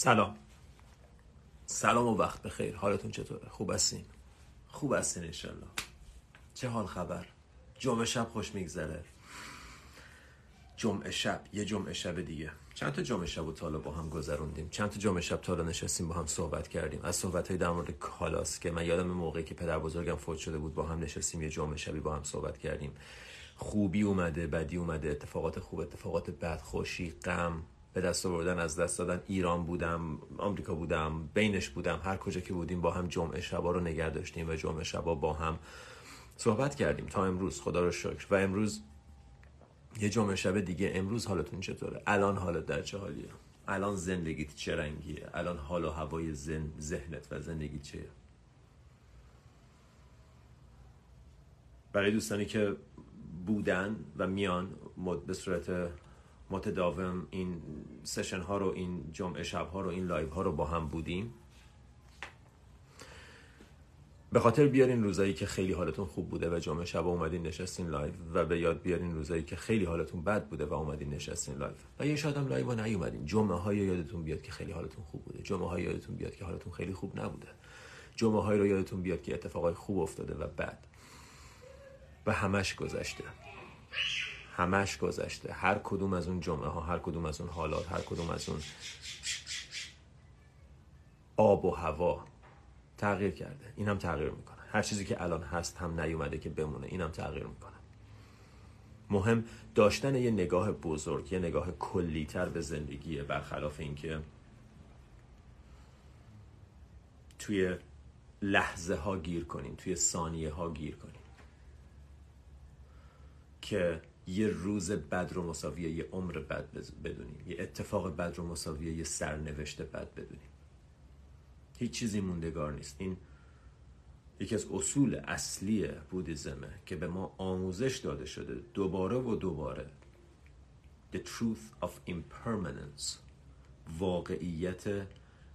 سلام. سلام و وقت بخیر. حالتون چطوره؟ خوب هستین؟ خوب هستین انشالله. چه حال خبر؟ جمعه شب خوش میگذره. جمعه شب یه جمعه شب دیگه. چند تا جمعه شب و تالا با هم گذروندیم؟ چند تا جمعه شب تالا نشستیم با هم صحبت کردیم. از صحبت های در مورد کالاس که من یادم موقعی که پدر بزرگم فوت شده بود با هم نشستیم یه جمعه شبی با هم صحبت کردیم. خوبی اومده بدی اومده اتفاقات خوب اتفاقات بد خوشی غم. به دست آوردن از دست دادن ایران بودم آمریکا بودم بینش بودم هر کجا که بودیم با هم جمعه شبا رو نگه داشتیم و جمعه شبا با هم صحبت کردیم تا امروز. خدا رو شکر. و امروز یه جمعه شب دیگه. امروز حالتون چطوره؟ الان حالت در چه حالیه؟ الان زندگیت چه رنگیه؟ الان حال و هوای زن... ذهنت و زندگی چیه؟ برای دوستانی که بودن و میان به صورت متداوم این session ها رو این جمعه شب ها رو این لایو ها رو با هم بودیم. به خاطر بیارین روزایی که خیلی حالتون خوب بوده و جمعه شب اومدین نشستین لایو و به یاد بیارین روزایی که خیلی حالتون بد بوده و اومدین نشستین لایو. و یه شاید هم لایو نیومدین. جمعه های یادتون بیاد که خیلی حالتون خوب بوده. جمعه های یادتون بیاد که حالتون خیلی خوب نبوده. جمعه های رو یادتون بیاد که اتفاقای خوب افتاده و بد. و همش گذشته. همش گذشته. هر کدوم از اون جمعه ها هر کدوم از اون حالات هر کدوم از اون آب و هوا تغییر کرده. این هم تغییر می‌کنه. هر چیزی که الان هست هم نیومده که بمونه این هم تغییر می‌کنه. مهم داشتن یه نگاه بزرگ یه نگاه کلیتر به زندگیه برخلاف اینکه توی لحظه ها گیر کنیم توی ثانیه ها گیر کنیم. که یه روز بد رو مساویه یه عمر بد بدونیم. یه اتفاق بد رو مساویه یه سرنوشت بد بدونیم. هیچ چیزی موندگار نیست. این یکی از اصول اصلی بودیزمه که به ما آموزش داده شده دوباره و دوباره The truth of impermanence واقعیت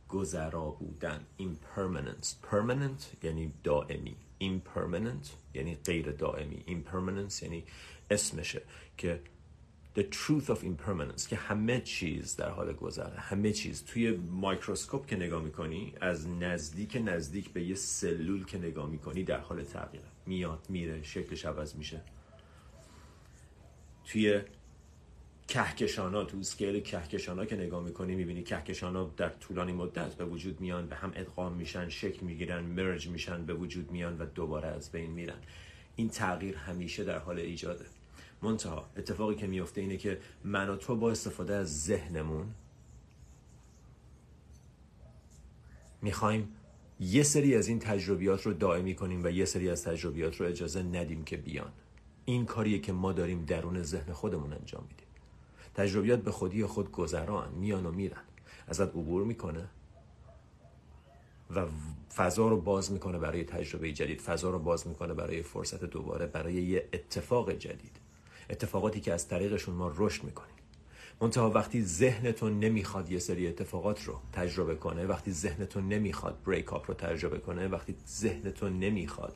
گذرا بودن. impermanence. permanent یعنی دائمی. impermanent یعنی غیر دائمی. impermanence یعنی اسمشه که The truth of impermanence که همه چیز در حال گذره. همه چیز. توی مایکروسکوپ که نگاه می‌کنی از نزدیک نزدیک به یه سلول که نگاه می‌کنی در حال تغییره. میاد میره شکلش عوض میشه. توی کهکشانا تو اسکیل کهکشانا که نگاه می‌کنی می‌بینی کهکشانا در طولانی مدت به وجود میان به هم ادغام میشن شکل می‌گیرن مرج میشن به وجود میان و دوباره از بین میرن. این تغییر همیشه در حال ایجاده. منتها اتفاقی که میفته اینه که من و تو با استفاده از ذهنمون می‌خوایم یه سری از این تجربیات رو دائمی کنیم و یه سری از تجربیات رو اجازه ندیم که بیان. این کاریه که ما داریم درون ذهن خودمون انجام میدیم. تجربیات به خودی خود گذران میان و میرن. ازت عبور می‌کنه. و فضا رو باز می‌کنه برای تجربه جدید فضا رو باز می‌کنه برای فرصت دوباره برای یه اتفاق جدید. اتفاقاتی که از طریقشون ما رشد می‌کنیم. منتها وقتی ذهنتون نمی‌خواد یه سری اتفاقات رو تجربه کنه وقتی ذهنتون نمی‌خواد بریک اپ رو تجربه کنه وقتی ذهنتون نمی‌خواد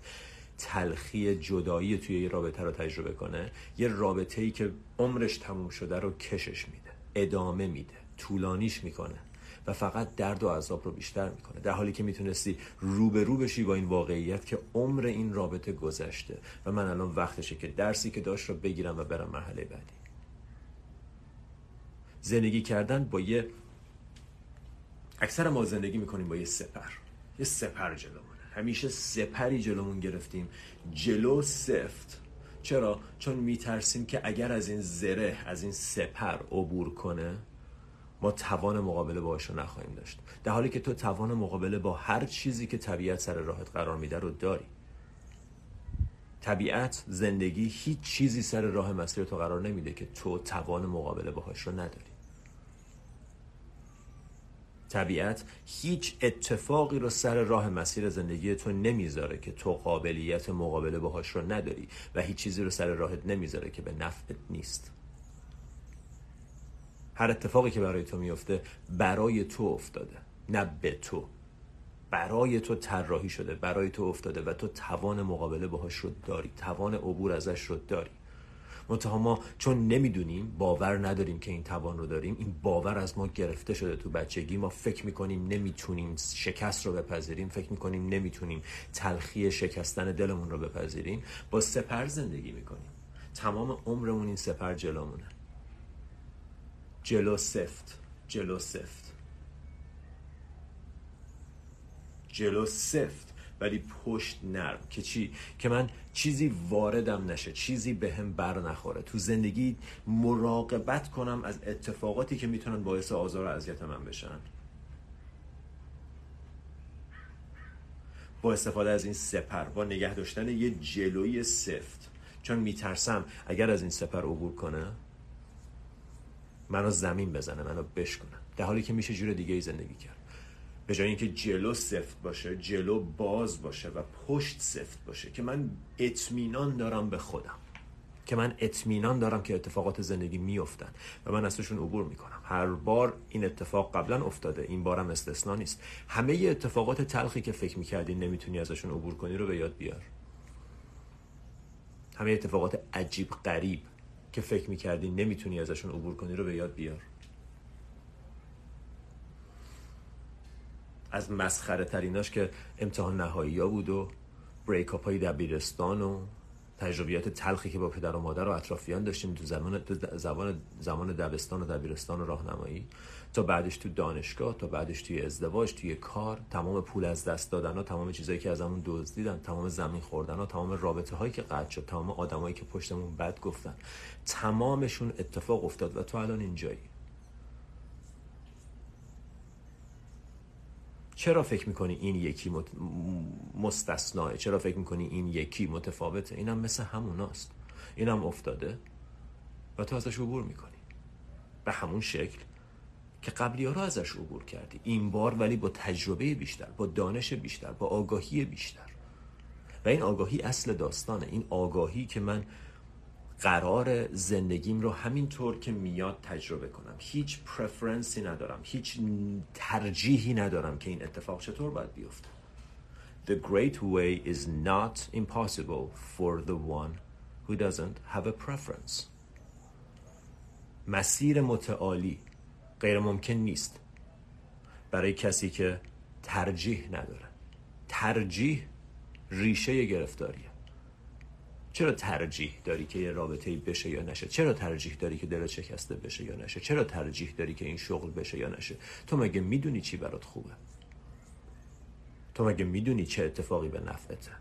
تلخی جدایی توی یه رابطه رو تجربه کنه یه رابطه ای که عمرش تموم شده رو کشش میده ادامه میده طولانیش می‌کنه. و فقط درد و عذاب رو بیشتر می‌کنه. در حالی که می‌تونستی روبرو بشی با این واقعیت که عمر این رابطه گذشته. و من الان وقتشه که درسی که داشت رو بگیرم و برم مرحله بعدی. زندگی کردن با یه اکثر ما زندگی می‌کنیم با یه سپر. یه سپر جلومونه. همیشه سپری جلومون گرفتیم. جلو سفت. چرا؟ چون میترسیم که اگر از این زره از این سپر عبور کنه ما توان مقابله باش رو نخواهیم داشت. در حالی که تو توان مقابله با هر چیزی که طبیعت سر راهت قرار میده رو داری. طبیعت زندگی هیچ چیزی سر راه مسیر تو قرار نمیده که تو توان مقابله باهاش رو نداری. طبیعت هیچ اتفاقی رو سر راه مسیر زندگی تو نمی‌ذاره که تو قابلیت مقابله باهاش رو نداری و هیچ چیزی رو سر راهت نمی‌ذاره که به نفعت نیست. هر اتفاقی که برای تو میفته برای تو افتاده نه به تو. برای تو طراحی شده برای تو افتاده و تو توان مقابله باهاش رو داری توان عبور ازش رو داری. منتها ما چون نمی‌دونیم باور نداریم که این توان رو داریم این باور از ما گرفته شده تو بچگی. ما فکر می‌کنیم نمی‌تونیم شکست رو بپذیریم فکر می‌کنیم نمی‌تونیم تلخی شکستن دلمون رو بپذیریم. با سپر زندگی می‌کنیم. تمام عمرمون این سپر جلومونه. جلو سفت جلو سفت. جلو سفت ولی پشت نرم. که چی؟ که من چیزی واردم نشه چیزی به هم بر نخوره. تو زندگی مراقبت کنم از اتفاقاتی که می‌تونن باعث آزار و اذیت من بشن. با استفاده از این سپر با نگه داشتن یه جلوی سفت. چون میترسم اگر از این سپر عبور کنه منو زمین بزنه منو بشکنه در حالی که میشه جور دیگه ای زندگی کرد. به جای اینکه جلو سفت باشه جلو باز باشه و پشت سفت باشه که من اطمینان دارم به خودم. که من اطمینان دارم که اتفاقات زندگی میافتن و من ازشون عبور می‌کنم. هر بار این اتفاق قبلا افتاده این بارم استثنا نیست. همه اتفاقات تلخی که فکر می‌کردی نمی‌تونی ازشون عبور کنی رو به یاد بیار. همه اتفاقات عجیب غریب که فکر می‌کردی نمی‌تونی ازشون عبور کنی رو به یاد بیار. از مسخره تریناش که امتحان نهایی ها بود و بریک اپ های دبیرستان و تجربیات تلخی که با پدر و مادر و اطرافیان داشتیم تو زمان زمان زمان دبستان و دبیرستان و راهنمایی تا بعدش تو دانشگاه تا بعدش توی ازدواج توی کار تمام پول از دست دادن ها تمام چیزایی که ازمون دزدیدن تمام زمین خوردن ها تمام رابطه هایی که قطع شد تمام آدمایی که پشتمون بد گفتن. تمامشون اتفاق افتاد و تو الان اینجایی. چرا فکر می‌کنی این یکی مت... مستثناه چرا فکر می‌کنی این یکی متفاوته؟ اینم مثل هموناست اینم افتاده و تو ازش عبور می‌کنی. به همون شکل. که قبلی ها رو ازش عبور کردی. این بار ولی با تجربه بیشتر با دانش بیشتر با آگاهی بیشتر. و این آگاهی اصل داستانه. این آگاهی که من قرار زندگیم رو همینطور که میاد تجربه کنم. هیچ پرفرنسی ندارم هیچ ترجیحی ندارم که این اتفاق چطور باید بیفته. The great way is not impossible for the one who doesn't have a preference. مسیر متعالی غیر ممکن نیست. برای کسی که ترجیح نداره. ترجیح ریشه گرفتاریه. چرا ترجیح داری که یه رابطه بشه یا نشه؟ چرا ترجیح داری که دلت شکسته بشه یا نشه؟ چرا ترجیح داری که این شغل بشه یا نشه؟ تو مگه می‌دونی چی برات خوبه؟ تو مگه می‌دونی چه اتفاقی به نفعته؟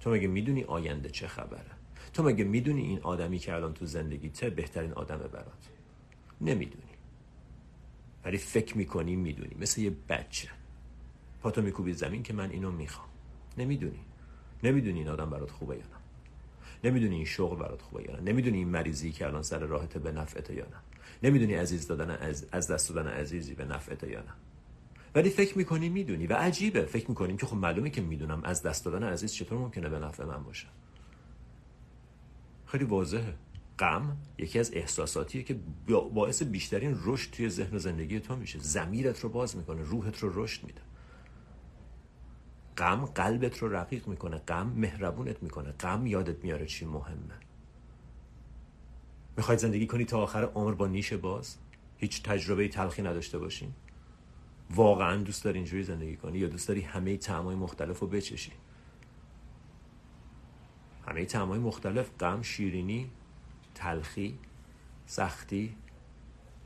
تو مگه می‌دونی آینده چه خبره؟ تو مگه می‌دونی این آدمی که الان تو زندگیته بهترین آدمه برات؟ نمی‌دونی. ولی فکر می‌کنی می‌دونی. مثل یه بچه. پاتو میکوبی زمین که من اینو می‌خوام. نمی‌دونی. نمی‌دونی این آدم برات خوبه یا نه. نمی‌دونی این شغل برات خوبه یا نه. نمی‌دونی این مریضی که الان سر راهت به نفعت یا نه. نمی‌دونی عزیز دادن از, از دست دادن عزیزی به نفعت یا نه. ولی فکر می‌کنی می‌دونی و عجیبه. فکر می‌کنیم که خب معلومه که می‌دونم از دست دادن عزیز چطور ممکنه به نفع من باشه. خیلی واضحه. غم یکی از احساساتیه که باعث بیشترین رشد توی ذهن زندگی تو میشه. زمیرت رو باز می‌کنه روحت رو رشد میده. غم قلبت رو رقیق می‌کنه غم مهربونت می‌کنه غم یادت میاره چی مهمه. می‌خواید زندگی کنی تا آخر عمر با نیش باز؟ هیچ تجربه تلخی نداشته باشین واقعا دوست داری اینجوری زندگی کنی یا دوست داری همه تعمای مختلف رو بچشی؟ همه تعمای مختلف غم شیرینی تلخی سختی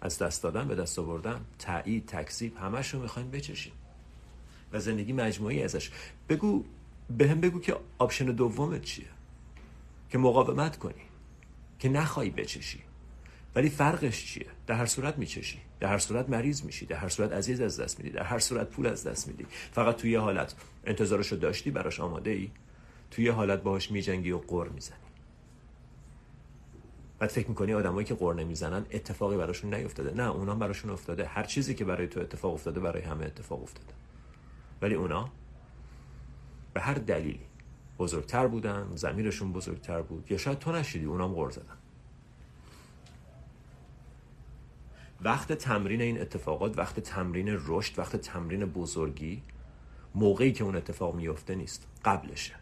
از دست دادن به دست آوردن تایید تکذیب همش رو می‌خوایم بچشیم و زندگی مجموعی ازش. بگو به هم بگو که آپشن دومت چیه؟ که مقاومت کنی که نخوای بچشی. ولی فرقش چیه؟ در هر صورت میچشی. در هر صورت مریض میشی. در هر صورت عزیز از دست میدی. در هر صورت پول از دست میدی. فقط توی یه حالت انتظارشو داشتی براش آماده ای توی یه حالت باهاش میجنگی و قر می‌زنی. بعد فکر می‌کنی آدمایی که قر نمی‌زنن اتفاقی براشون نیفتاده. نه اونا براشون افتاده. هر چیزی که برای تو اتفاق افتاده برای همه اتفاق افتاده. ولی اونا به هر دلیلی بزرگتر بودن زمیرشون بزرگتر بود. یا شاید تو نشیدی اونام غور زدن. وقت تمرین این اتفاقات وقت تمرین رشد وقت تمرین بزرگی موقعی که اون اتفاق میفته نیست. قبلشه.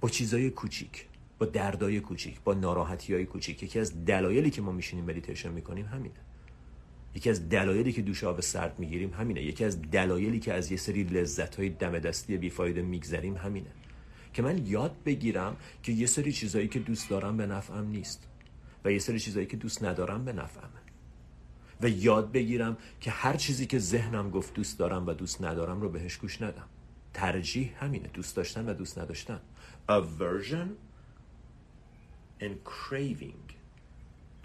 با چیزای کوچیک. با دردای کوچیک با ناراحتی های کوچیک. یکی از دلایلی که ما میشینیم مدیتیشن می‌کنیم همینه. یکی از دلایلی که دوش آب سرد می‌گیریم همینه. یکی از دلایلی که از یه سری لذت های دم دستی بیفایده میگذریم همینه. که من یاد بگیرم که یه سری چیزایی که دوست دارم به نفعم نیست و یه سری چیزایی که دوست ندارم به نفعمه. و یاد بگیرم که هر چیزی که ذهنم گفت دوست دارم و دوست ندارم رو بهش گوش ندم. ترجیح همینه. دوست داشتن و دوست نداشتن. Aversion and craving.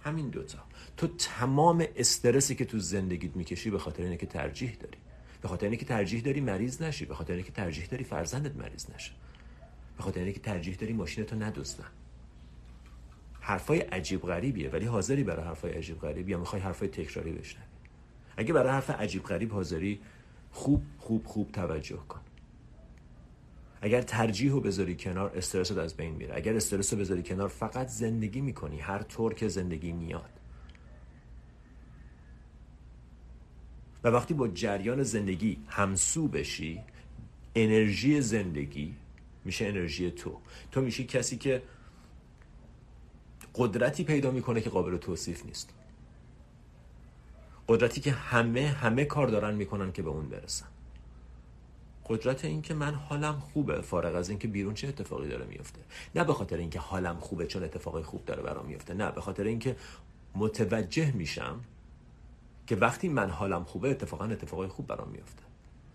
همین دوتا تو تمام استرسی که تو زندگیت می‌کشی به خاطر اینه که ترجیح داری. به خاطر اینه که ترجیح داری مریض نشی. به خاطر اینه که ترجیح داری فرزندت مریض نشه. به خاطر اینه که ترجیح داری ماشینتو ندزدن. حرفای عجیب غریبیه ولی حاضری برای حرفای عجیب غریب یا می‌خوای حرفای تکراری بشنوی. اگه برای حرف عجیب غریب حاضری خوب خوب خوب توجه کن. اگر ترجیح رو بذاری کنار استرس از بین میره اگر استرس رو بذاری کنار فقط زندگی می‌کنی. هر طور که زندگی میاد. و وقتی با جریان زندگی همسو بشی انرژی زندگی میشه انرژی تو. تو میشی کسی که قدرتی پیدا می‌کنه که قابل توصیف نیست. قدرتی که همه همه کار دارن می‌کنن که به اون برسن. قدرت این که من حالم خوبه فارغ از اینکه بیرون چه اتفاقی داره میفته. نه به خاطر اینکه حالم خوبه چون اتفاقی خوب داره برام میفته. نه به خاطر اینکه متوجه میشم که وقتی من حالم خوبه اتفاقا اتفاقی خوب برام میفته.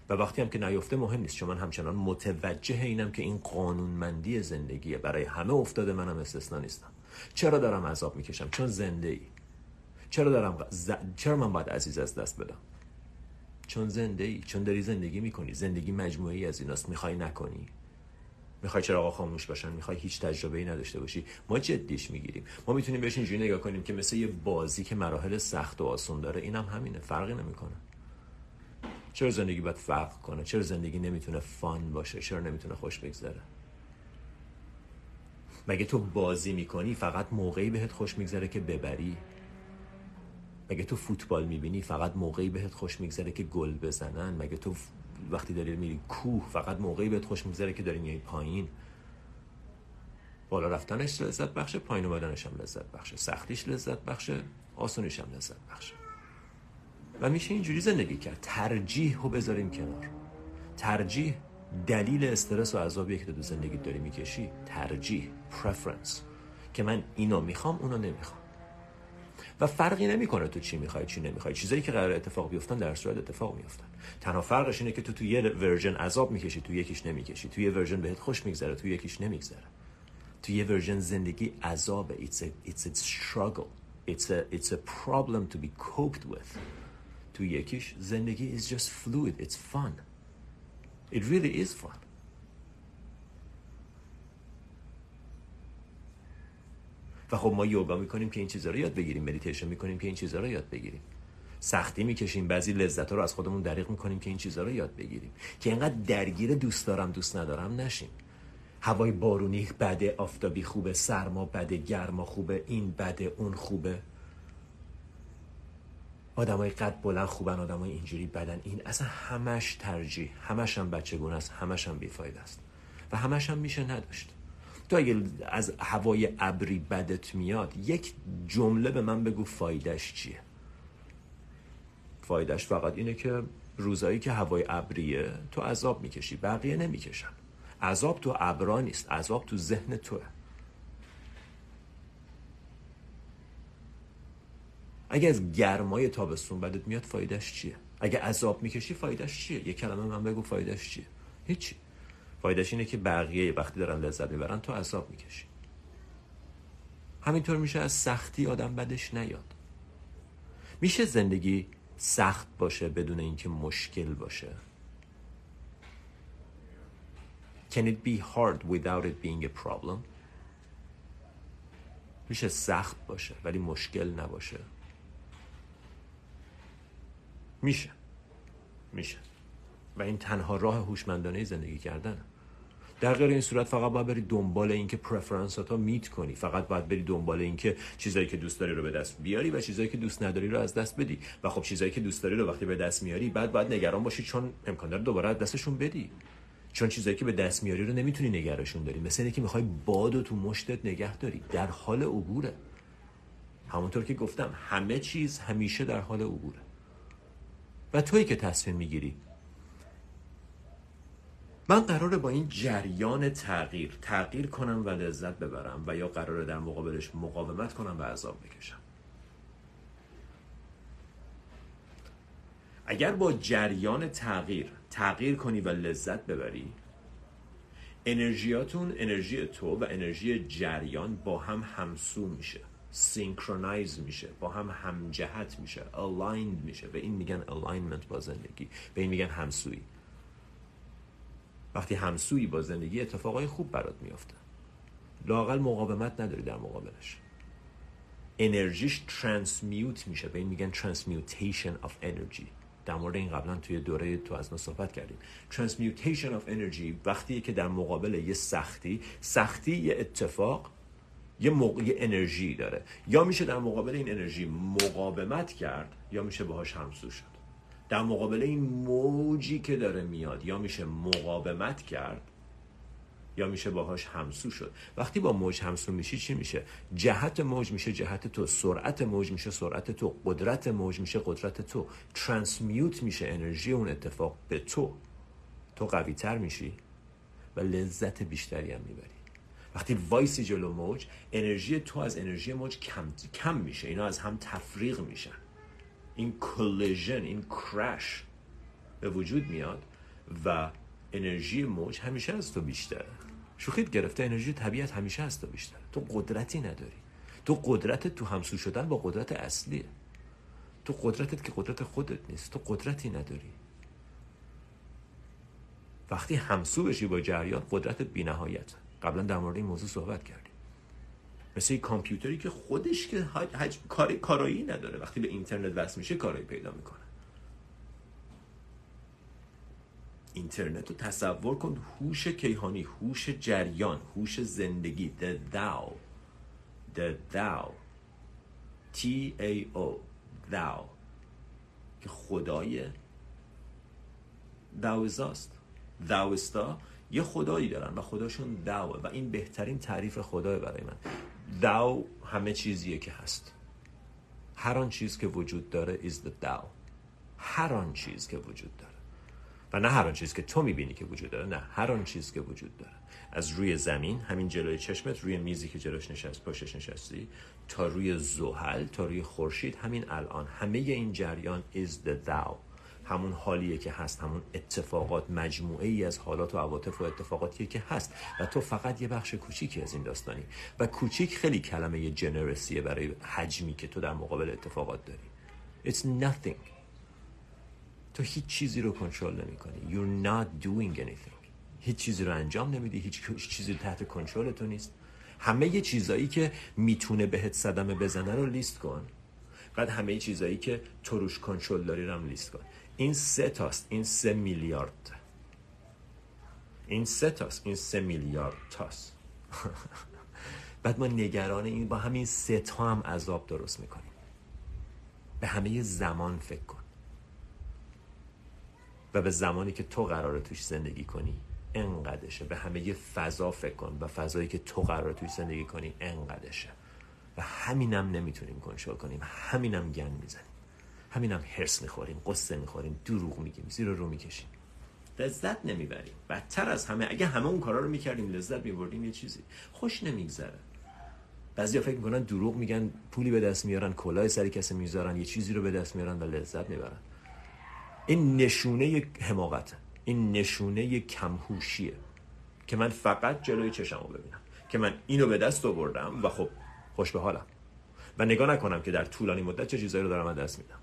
و وقتی هم که نیفته مهم نیست. چون من همچنان متوجه اینم که این قانونمندی زندگیه. برای همه افتاده منم استثنا نیستم. چرا دارم عذاب می‌کشم؟ چون زنده ای چرا دارم چرا من باید عزیز از دست بدم؟ چون زنده ای چون داری زندگی می‌کنی. زندگی مجموعی از ایناست. می‌خوای نکنی. می‌خوای چراغ خاموش باشن. می‌خوای هیچ تجربه ای نداشته باشی. ما جدیش می‌گیریم. ما می‌تونیم بهش اینجوری نگاه کنیم که مثل یه بازی که مراحل سخت و آسون داره اینم هم همینه. فرقی نمی‌کنه. چرا زندگی باید فرق کنه؟ چرا زندگی نمی‌تونه فان باشه؟ چرا نمی‌تونه خوش بگذره؟ مگه تو بازی می‌کنی فقط موقعی بهت خوش میگذره که ببری؟ مگه تو فوتبال می‌بینی فقط موقعی بهت خوش میگذره که گل بزنن؟ مگه تو وقتی داری میری کوه فقط موقعی بهت خوش میگذره که داری میای پایین؟ بالا رفتنش لذت بخشه پایین اومدنش هم لذت بخشه. سختیش لذت بخشه آسونیش هم لذت بخشه. و میشه اینجوری زندگی کرد. ترجیح رو بذاریم کنار. ترجیح دلیل استرس و عذابیه که تو زندگی داری می‌کشی. ترجیح preference. که من اینو می‌خوام اونو نمی‌خوام. و فرقی نمی‌کنه تو چی می‌خوای چی نمی‌خوای. چیزایی که قراره اتفاق بیفتن در هر صورت اتفاق میفتن تنها فرقش اینه که تو تو یه version عذاب می‌کشی تو یکیش نمی‌کشی. تو یه version بهت خوش میگذره تو یکیش نمیگذره. تو یه version زندگی عذاب it's a, it's a struggle. It's a, it's a problem to be coped with. تو یکیش زندگی is just fluid. It's fun. It really is fun. و خب ما یوگا می‌کنیم که این چیزها رو یاد بگیریم مدیتیشن می‌کنیم که این چیزها رو یاد بگیریم. سختی می‌کشیم بعضی لذت رو از خودمون دریغ می‌کنیم که این چیزها رو یاد بگیریم. که اینقدر درگیر دوست دارم دوست ندارم نشیم. هوای بارونی بده آفتابی خوبه سرما بده گرما خوبه این بده اون خوبه. آدمای قد بلند خوبن آدمای اینجوری بدن. این اصلا همش ترجیح همش هم بچگونه است همش هم بیفاید است. و همش هم میشه نداشت. تو اگه از هوای ابری بدت میاد یک جمله به من بگو فایدهش چیه؟ فایدهش فقط اینه که روزایی که هوای ابریه تو عذاب می‌کشی بقیه نمی‌کشن. عذاب تو ابرا نیست عذاب تو ذهن توه. اگه از گرمای تابستون بدت میاد فایدهش چیه؟ اگه عذاب می‌کشی فایدهش چیه؟ یه کلمه من بگو فایدهش چیه؟ هیچی. فایدهش اینه که بقیه وقتی دارن لذت می‌برن تو عذاب می‌کشی. همینطور میشه از سختی آدم بدش نیاد. میشه زندگی سخت باشه بدون اینکه مشکل باشه. Can it be hard without it being a problem? میشه سخت باشه ولی مشکل نباشه. میشه. میشه. و این تنها راه هوشمندانه زندگی کردن در غیر این صورت فقط باید بری دنبال اینکه پرفرنسات ها میت کنی. فقط باید بری دنبال اینکه چیزایی که دوست داری رو به دست بیاری و چیزایی که دوست نداری رو از دست بدی. و خب چیزایی که دوست داری رو وقتی به دست میاری بعد باید نگران باشی چون امکان داره دوباره از دستشون بدی. چون چیزایی که به دست میاری رو نمی‌تونی نگرشون داری. مثل اینه که می‌خوای باد تو مشتت نگه داری. در حال عبوره. همونطور که گفتم همه چیز همیشه در حال عبوره. و تویی که تصمیم می‌گیری من قراره با این جریان تغییر تغییر کنم و لذت ببرم و یا قراره در مقابلش مقاومت کنم و عذاب بکشم. اگر با جریان تغییر تغییر کنی و لذت ببری انرژیاتون انرژی تو و انرژی جریان با هم همسو میشه سینکرونایز میشه با هم همجهت میشه aligned میشه. به این میگن alignment با زندگی به این میگن همسویی. وقتی همسویی با زندگی اتفاقای خوب برات میافته. لاقل مقاومت نداری در مقابلش. انرژیش ترانسمیوت میشه. به این میگن ترانسمیوتیشن of energy در مورد این قبلا توی دوره تو از ما صحبت کردیم. ترانسمیوتیشن of energy وقتی که در مقابل یه سختی سختی یه اتفاق یه, موقع انرژی داره. یا میشه در مقابل این انرژی مقاومت کرد یا میشه باهاش همسو شد. در مقابل این موجی که داره میاد یا میشه مقاومت کرد یا میشه باهاش همسو شد. وقتی با موج همسو میشی چی میشه؟ جهت موج میشه جهت تو سرعت موج میشه سرعت تو قدرت موج میشه قدرت تو. ترانسمیوت میشه انرژی اون اتفاق به تو. تو قوی تر میشی و لذت بیشتری هم می‌بری. وقتی وایسی جلو موج انرژی تو از انرژی موج کم, کم میشه. اینا از هم تفریق میشن. این کلیژن این کرش به وجود میاد و انرژی موج همیشه از تو بیشتره. شوخیت گرفته انرژی طبیعت همیشه از تو بیشتره. تو قدرتی نداری. تو قدرت تو همسو شدن با قدرت اصلیه. تو قدرتت که قدرت خودت نیست. تو قدرتی نداری. وقتی همسو بشی با جریان قدرتت بی نهایت قبلا در مورد این موضوع صحبت کردیم. مثل کامپیوتری که خودش که حج... کار کارایی نداره. وقتی به اینترنت وصل میشه کارایی پیدا می‌کنه. اینترنت رو تصور کن هوش کیهانی هوش جریان هوش زندگی. The thou. The thou. T A O. Thou. که خدای داوزاست داوستا یه خدایی دارن و خداشون داوه و این بهترین تعریف خدای برای من. داو همه چیزیه که هست. هر آن چیز که وجود داره is the داو. هر آن چیز که وجود داره. و نه هر آن چیز که تو می‌بینی که وجود داره نه هر آن چیز که وجود داره. از روی زمین همین جلوی چشمت روی میزی که جلوش نشست پشتش نشستی تا روی زحل تا روی خورشید همین الان. همه این جریان is the thou همون حالیه که هست همون اتفاقات مجموعه ای از حالات و عواطف و اتفاقاتیه که هست. و تو فقط یه بخش کوچیکی از این داستانی. و کوچیک خیلی کلمه یه جنرسیه برای حجمی که تو در مقابل اتفاقات داری. It's nothing. تو هیچ چیزی رو کنترل نمی کنی You're not doing anything. هیچ چیزی رو انجام نمیدی. هیچ چیزی تحت کنترل تو نیست. همه یه چیزایی که می‌تونه بهت صدمه بزنه رو لیست کن. بعد همه چیزایی که تو روش کنترل داری رو هم لیست کن. این سه تاست. این سه میلیارد. این سه تاست. این سه میلیارد تاست. بعد ما نگران این با همین سه تا هم عذاب درست می‌کنیم. به همه زمان فکر کن. و به زمانی که تو قراره توش زندگی کنی انقدرشه. به همه فضا فکر کن. و فضایی که تو قراره توش زندگی کنی انقدرشه. و همینم نمی‌تونیم کنترل کنیم. همینم گن می‌زنیم. همین هم هرس می‌خوریم قصه می‌خوریم دروغ میگیم زیر رو می‌کشیم. لذت نمی‌بریم. بدتر از همه اگه همه اون کارا رو می‌کردیم لذت میبردیم یه چیزی. خوش نمیگذره. بعضی فکر می‌کنن دروغ میگن پولی به دست میارن کلاه سری کسی می‌ذارن یه چیزی رو به دست میارن و لذت می‌برن. این نشونه حماقت این نشونه کمهوشیه. که من فقط جلوی چشمو ببینم. که من اینو به دست آوردم و خب خوش به حالم و نگاه نکنم که در طولانی مدت چه چیزایی رو دارم از دست میدم.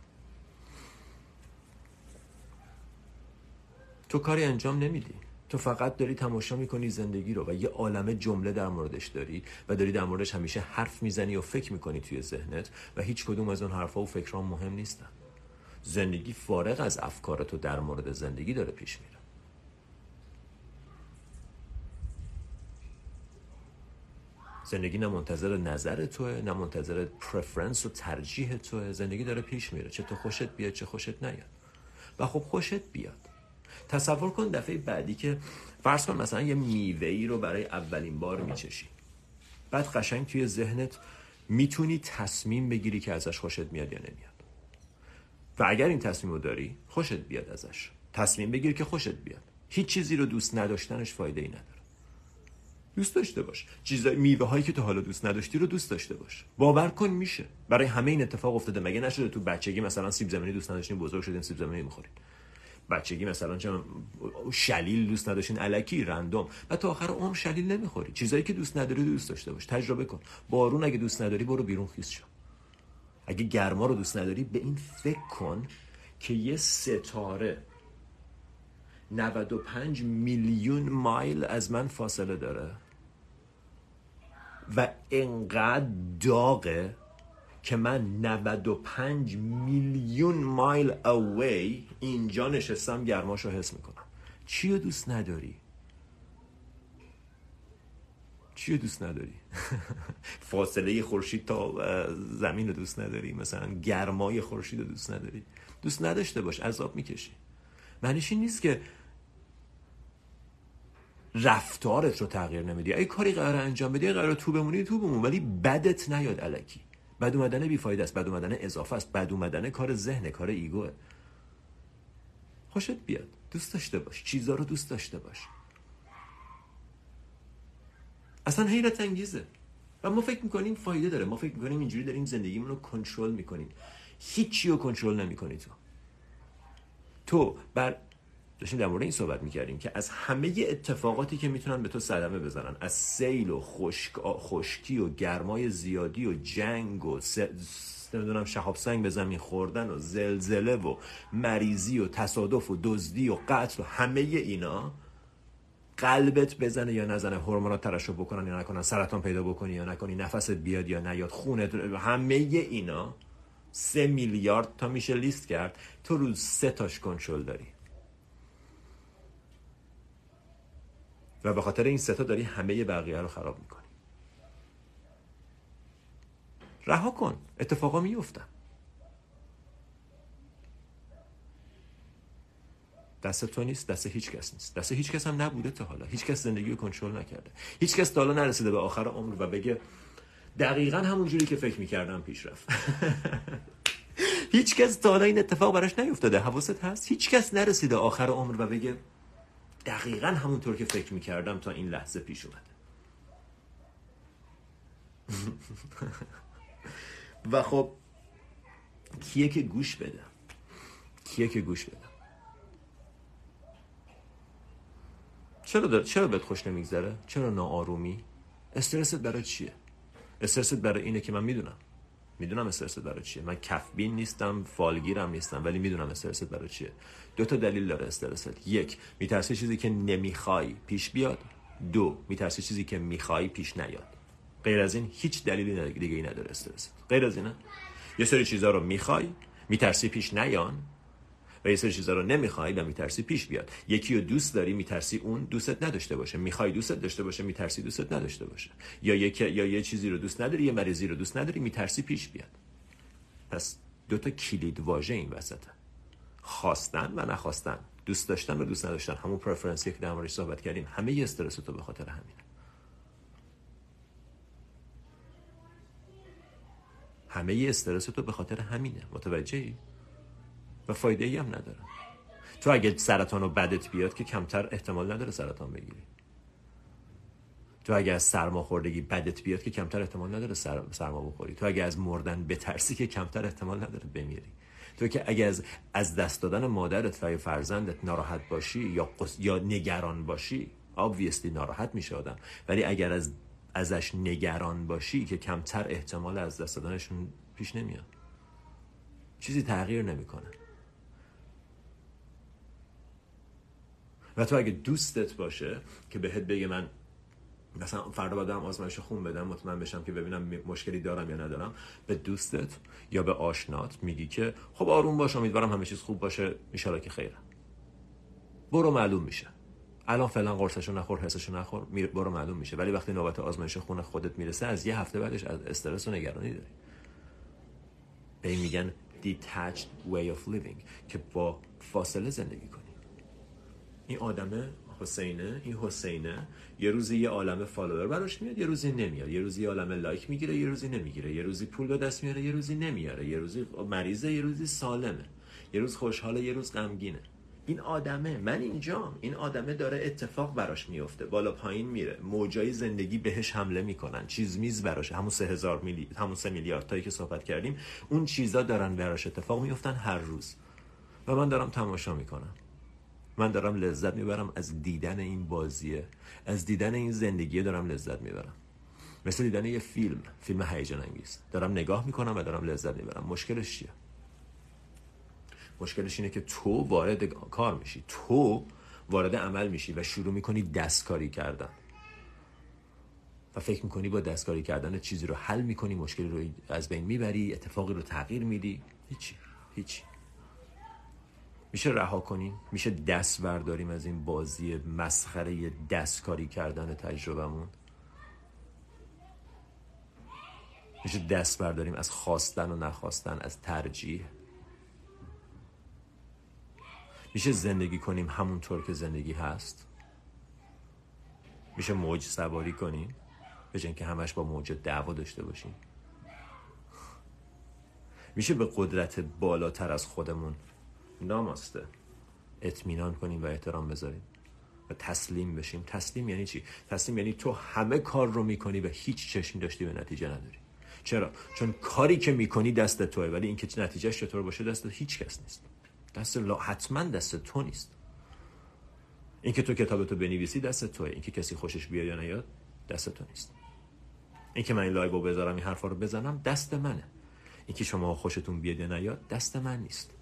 تو کاری انجام نمیدی. تو فقط داری تماشا می‌کنی زندگی رو و یه عالمه جمله در موردش داری و داری در موردش همیشه حرف می‌زنی و فکر می‌کنی توی ذهنت و هیچ کدوم از اون حرفها و فکرها مهم نیستن. زندگی فارغ از افکار تو در مورد زندگی داره پیش میره. زندگی نه منتظر نظر توه نه منتظر پرفرنس و ترجیح توه. زندگی داره پیش میره. چه تو خوشت بیاد چه خوشت نیاد. و خب خوشت بیاد. تصور کن دفعه بعدی که فرض کن مثلا یه میوه ای رو برای اولین بار میچشی. بعد قشنگ توی ذهنت می‌تونی تصمیم بگیری که ازش خوشت میاد یا نمیاد. و اگر این تصمیم رو داری خوشت بیاد ازش. تصمیم بگیر که خوشت بیاد. هیچ چیزی رو دوست نداشتنش فایده ای نداره. دوست داشته باش. چیزای میوه هایی که تو حالا دوست نداشتی رو دوست داشته باش. باور کن میشه. برای همه این اتفاق افتاده. مگه نشده تو بچگی مثلا سیب زمینی دوست نداشتین بزرگ شدین سیب زمینی می‌خورین بچگی مثلا چه شلیل دوست نداشتین الکی رندوم. و تا آخر عمر شلیل نمی‌خوری. چیزایی که دوست نداری دوست داشته باش. تجربه کن. بارون اگه دوست نداری برو بیرون خیس شو. اگه گرما رو دوست نداری به این فکر کن که یه ستاره 95 میلیون مایل از من فاصله داره و انقدر داغه که من 95 میلیون مایل اوی اینجا نشستم گرماشو حس می‌کنم. چی رو دوست نداری؟ چی رو دوست نداری؟ فاصله خورشید تا زمین رو دوست نداری؟ مثلا گرمای خورشید رو دوست نداری؟ دوست نداشته باش عذاب می‌کشی. معنیش این نیست که رفتارت رو تغییر نمیدی. اگه کاری قرار انجام بدی قرار تو بمونی تو بمون ولی بدت نیاد علکی. بد اومدن بیفاید است بد اومدن اضافه است بد اومدن کار ذهن کار ایگوه خوشت بیاد. دوست داشته باش. چیزا رو دوست داشته باش. اصلا حیرت انگیزه. و ما فکر می‌کنیم فایده داره. ما فکر می‌کنیم اینجوری داریم زندگیمون رو کنترل می‌کنیم. هیچی رو کنترل نمی‌کنی تو. تو بر داشتیم در مورد این صحبت می‌کردیم که از همه اتفاقاتی که می‌تونن به تو صدمه بزنن از سیل و خشک خشکی و گرمای زیادی و جنگ و س... نمی‌دونم شهاب سنگ به زمین خوردن و زلزله و مریضی و تصادف و دزدی و قتل و همه اینا قلبت بزنه یا نزنه هورمونات ترشح بکنن یا نکنن سرطان پیدا بکنی یا نکنی نفست بیاد یا نیاد خونت همه اینا سه میلیارد تا میشه لیست کرد تو روز سه تاش کنترل داری. و به خاطر این ستا داری همه بقیه رو خراب می‌کنی. رها کن. اتفاقا میفتن دست تو نیست دست هیچ کس نیست. دست هیچ کس هم نبوده تا حالا. هیچ کس زندگی رو کنترل نکرده. هیچ کس تا حالا نرسیده به آخر عمر و بگه دقیقا همون جوری که فکر می‌کردم پیش رفت. هیچ کس تا حالا این اتفاق براش نیفتاده. حواست هست؟ هیچ کس نرسیده آخر عمر و بگه دقیقا همونطور که فکر می‌کردم تا این لحظه پیش اومده. و خب کیه که گوش بده؟ کیه که گوش بده؟ چرا دار؟ چرا بهت خوش نمیگذره؟ چرا ناآرومی؟ استرست برای چیه؟ استرست برای اینه که من می‌دونم. می‌دونم استرست برای چیه. من کفبین نیستم فالگیرم نیستم ولی می‌دونم استرست برای چیه. دو تا دلیل داره استرست یک میترسی چیزی که نمی‌خوای پیش بیاد. دو میترسی چیزی که می‌خوای پیش نیاد. غیر از این هیچ دلیلی دیگه ای نداره استرست غیر از اینه یه سری چیزا رو می‌خوای میترسی پیش نیان. و یه سری چیزا رو نمی‌خوای و میترسی پیش بیاد. یکی رو دوست داری میترسی اون دوستت نداشته باشه. می‌خوای دوستت داشته باشه میترسی دوستت نداشته باشه. یا یکی یا یه چیزی رو دوست نداری یه مریضی رو دوست نداری میترسی پیش بیاد. پس دو تا کلید واژه این وسطه. خواستن و نخواستن. دوست داشتن و دوست نداشتن. همون پرفرنسی که در صحبت کردیم. همه ی استرس تو به خاطر همینه. همه ی استرس تو به خاطر همینه. متوجهی؟ و فایده ای هم نداره تو اگه سرطان و بدت بیاد که کمتر احتمال نداره سرطان بگیری. تو اگه از سرماخوردگی بدت بیاد که کمتر احتمال نداره سر... سرما بخوری. تو اگه از مردن بترسی که کمتر احتمال نداره بمیری. تو که اگه از, از دست دادن مادرت و فرزندت ناراحت باشی یا, یا نگران باشی obviously ناراحت میشه آدم. ولی اگر از ازش نگران باشی که کمتر احتمال از دست دادنشون پیش نمیاد. چیزی تغییر نمی‌کنه. و تو اگه دوستت باشه که بهت بگه من مثلا فردا باید دارم آزمایش خون بدم مطمئن بشم که ببینم مشکلی دارم یا ندارم به دوستت یا به آشنات میگی که خب آروم باش امیدوارم همه چیز خوب باشه. میشاله که خیره برو معلوم میشه. الان فعلا قرصشو نخور حسشو نخور برو معلوم میشه. ولی وقتی نوبت آزمایش خون خودت می‌رسه از یه هفته بعدش از استرس و نگرانی داری. به این میگن detached way of living که با فاصله زندگی کنی این آدمه حسینه این حسینه. یه روزی یه عالم فالوور براش میاد یه روزی نمیاد. یه روزی عالم لایک می‌گیره یه روزی نمی‌گیره. یه روزی پول به دست میاره یه روزی نمیاره. یه روزی مریضه یه روزی سالمه. یه روز خوشحاله یه روز غمگینه. این آدمه. من اینجام. این آدمه داره اتفاق براش میفته. بالا پایین میره. موجای زندگی بهش حمله می‌کنن. چیز میز براش. همون سه هزار میلی... همون سه میلیارد تایی که صحبت کردیم اون چیزا دارن براش اتفاق میفتن هر روز. و من دارم تماشا می‌کنم. من دارم لذت می‌برم از دیدن این بازیه. از دیدن این زندگی دارم لذت می‌برم. مثل دیدن یه فیلم فیلم هیجان انگیز. دارم نگاه می‌کنم و دارم لذت می‌برم. مشکلش چیه؟ مشکلش اینه که تو وارد کار میشی. تو وارد عمل میشی و شروع می‌کنی دستکاری کردن. و فکر می‌کنی با دستکاری کردن چیزی رو حل می‌کنی مشکلی رو از بین می‌بری اتفاقی رو تغییر میدی. هیچی هیچی. میشه رها کنیم میشه دست برداریم از این بازی مسخره دستکاری کردن تجربهمون؟ میشه دست برداریم از خواستن و نخواستن از ترجیح؟ میشه زندگی کنیم همونطور که زندگی هست؟ میشه موج سواری کنیم؟ به که همش با موج دعوا داشته باشیم؟ میشه به قدرت بالاتر از خودمون ناماسته. اطمینان کنیم و احترام بذاریم. و تسلیم بشیم. تسلیم یعنی چی؟ تسلیم یعنی تو همه کار رو می‌کنی و هیچ چشم‌داشتی به نتیجه نداری. چرا؟ چون کاری که می‌کنی دست توه ولی اینکه نتیجهش چطور باشه دست هیچ کس نیست. دست لا حتما دست تو نیست. اینکه تو کتابتو بنویسی دست توه. اینکه کسی خوشش بیاد یا نیاد دست تو نیست. اینکه من این لایو بذارم این حرفا رو بزنم دست منه. اینکه شما خوشتون بیاد یا نیاد دست من نیست.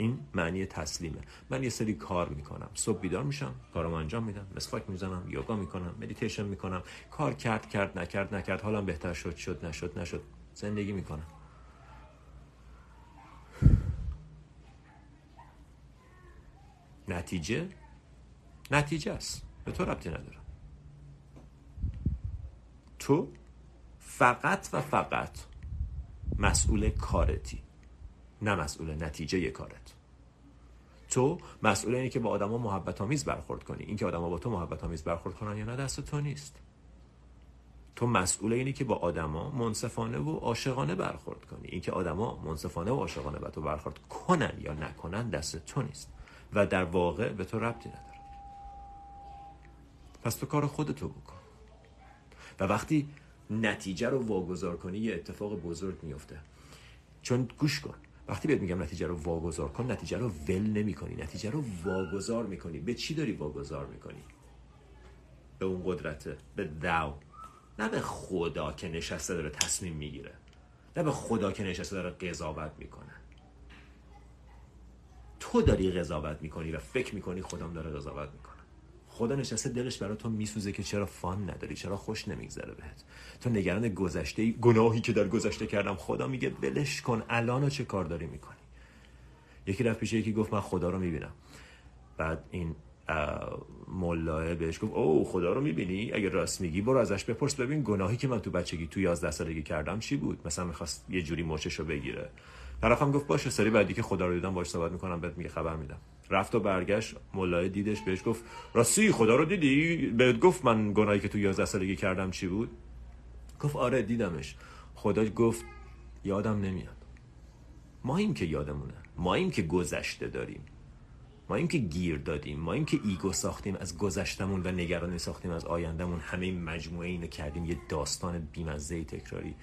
این معنی تسلیمه. من یه سری کار می‌کنم. صبح بیدار میشم کارم انجام میدم. مسواک می‌زنم یوگا می‌کنم مدیتیشن می‌کنم. کار کرد کرد نکرد نکرد. حالم بهتر شد شد نشد نشد. زندگی می‌کنم. نتیجه؟ نتیجه است. به تو ربطی نداره. تو فقط و فقط مسئول کارتی. نه مسئول نتیجه کارت. تو مسئول اینه که با آدما محبت آمیز برخورد کنی. اینکه آدما با تو محبت آمیز برخورد کنن یا نه دست تو نیست. تو مسئول اینی که با آدما منصفانه و عاشقانه برخورد کنی. اینکه آدما منصفانه و عاشقانه با تو برخورد کنن یا نکنن دست تو نیست. و در واقع به تو ربطی نداره. پس تو کار خودتو بکن. و وقتی نتیجه رو واگذار کنی یه اتفاق بزرگ میفته چون گوش کن. وقتی بهت میگم نتیجه رو واگذار کن نتیجه رو ول نمی کنی نتیجه رو واگذار می‌کنی. به چی داری واگذار می‌کنی؟ به اون قدرته به دو نه به خدا که نشسته داره تصمیم می‌گیره. نه به خدا که نشسته داره قضاوت می‌کنه. تو داری قضاوت می‌کنی و فکر می‌کنی خودم داره قضاوت می‌کنه. خدا نشسته دلش برای تو میسوزه که چرا فان نداری چرا خوش نمیگذره بهت. تو نگران گذشته گناهی که در گذشته کردم خدا میگه بلش کن الان چه کار داری می‌کنی؟ یکی رفت پیش یکی گفت من خدا رو می‌بینم. بعد این ملاه بهش گفت او خدا رو می‌بینی؟ اگه راست میگی برو ازش بپرس. ببین گناهی که من تو بچگی تو 11 سالگی کردم چی بود؟ مثلا می‌خواست یه جوری رو بگیره. طرفم گفت باشه سری بعدی که خدا رو دیدم باش صحبت می‌کنم بهت میگه خبر میدم. رفت و برگشت. مولای دیدش بهش گفت راستی خدا رو دیدی؟ بهت گفت من گناهی که تو 11 سالگی کردم چی بود؟ گفت آره دیدمش. خدا گفت یادم نمیاد. ما این که یادمونه. ما این که گذشته داریم. ما این که گیر دادیم. ما این که ایگو ساختیم از گذشتمون و نگرانی ساختیم از آیندهمون. همه این مجموعه اینو کردیم یه داستان بیمزه تکراری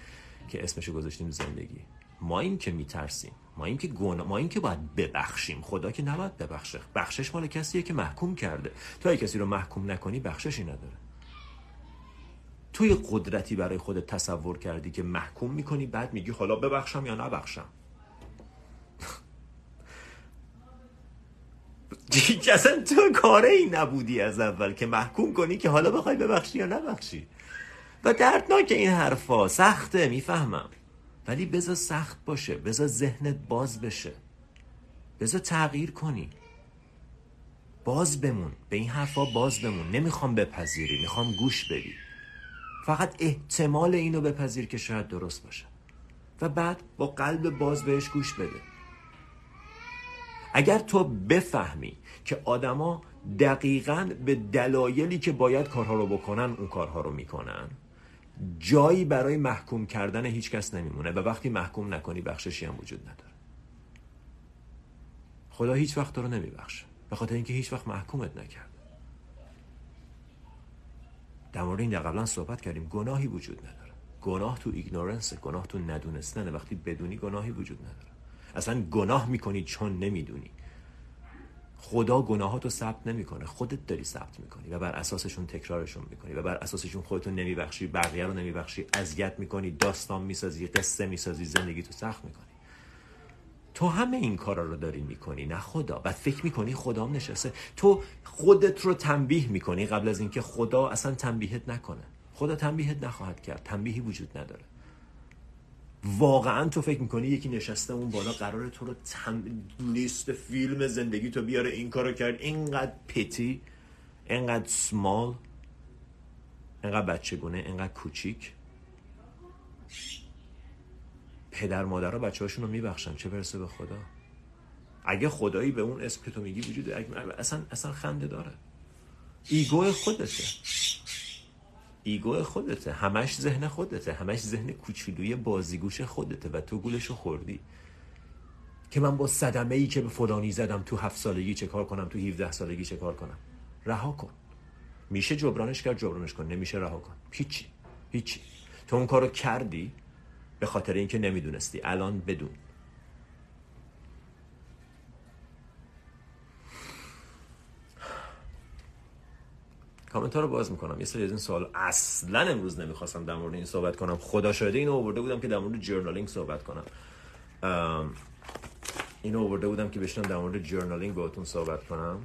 که اسمشو گذاشتیم زندگی. ما این که میترسیم. ما این که گنا... ما این که باید ببخشیم. خدا که نباید ببخشه. بخشش مال کسیه که محکوم کرده. تو اگه کسی رو محکوم نکنی بخششی نداره. تو یه قدرتی برای خودت تصور کردی که محکوم می‌کنی بعد میگی حالا ببخشم یا نبخشم؟ اصلا تو کاره ای نبودی از اول که محکوم کنی که حالا بخوای ببخشی یا نبخشی. و دردناک این حرفا. سخته می‌فهمم. ولی بذار سخت باشه بذار ذهنت باز بشه. بذار تغییر کنی. باز بمون به این حرفا باز بمون. نمی‌خوام بپذیری می‌خوام گوش بدی. فقط احتمال اینو بپذیر که شاید درست باشه. و بعد با قلب باز بهش گوش بده. اگر تو بفهمی که آدما دقیقا به دلایلی که باید کارها رو بکنن اون کارها رو می‌کنن جایی برای محکوم کردن هیچ کس نمیمونه و وقتی محکوم نکنی بخششی هم وجود نداره. خدا هیچ وقت تو رو نمیبخشه. به خاطر اینکه هیچ وقت محکومت نکرد. در مورد این قبلا صحبت کردیم. گناهی وجود نداره. گناه تو ایگنورنس گناه تو ندونستنه. وقتی بدونی گناهی وجود نداره. اصلا گناه می‌کنی چون نمی‌دونی. خدا گناهاتو ثبت نمی‌کنه. خودت داری ثبت می‌کنی و بر اساسشون تکرارشون می‌کنی و بر اساسشون خودتو نمیبخشی بقیه رو نمیبخشی اذیت می‌کنی داستان می‌سازی قصه می‌سازی زندگی تو سخت می‌کنی. تو همه این کارا رو داری می‌کنی نه خدا. و فکر می‌کنی خدا نشسته. تو خودت رو تنبیه می‌کنی قبل از اینکه خدا اصلا تنبیهت نکنه. خدا تنبیهت نخواهد کرد. تنبیهی وجود نداره. واقعا تو فکر می‌کنی یکی نشسته اون بالا قرار تو رو تم... لیست فیلم زندگی تو بیاره این کارو کرد؟ اینقدر پتی اینقدر سمال اینقدر بچگونه اینقدر کوچیک. پدر مادر ها بچه هاشون رو میبخشن چه برسه به خدا؟ اگه خدایی به اون اسم که تو میگی وجود اصلا, اصلا خنده داره. ایگو خودته. ایگو خودته همش ذهن خودته همش ذهن کوچولوی بازیگوش خودته و تو گولشو خوردی. که من با صدمه ای که به فلانی زدم تو هفت سالگی چه کار کنم تو 17 سالگی چه کار کنم؟ رها کن. میشه جبرانش کرد جبرانش کن. نمیشه رها کن. هیچی. هیچی. تو اون کارو کردی به خاطر اینکه نمی‌دونستی. الان بدون. کامنت ها رو باز می‌کنم. یه سری از این سوال اصلا امروز نمی‌خواستم در مورد این صحبت کنم. خدا شاهده اینو آورده بودم که در مورد جورنالینگ صحبت کنم. اینو آورده بودم که بشنم در مورد جورنالینگ باهاتون صحبت کنم.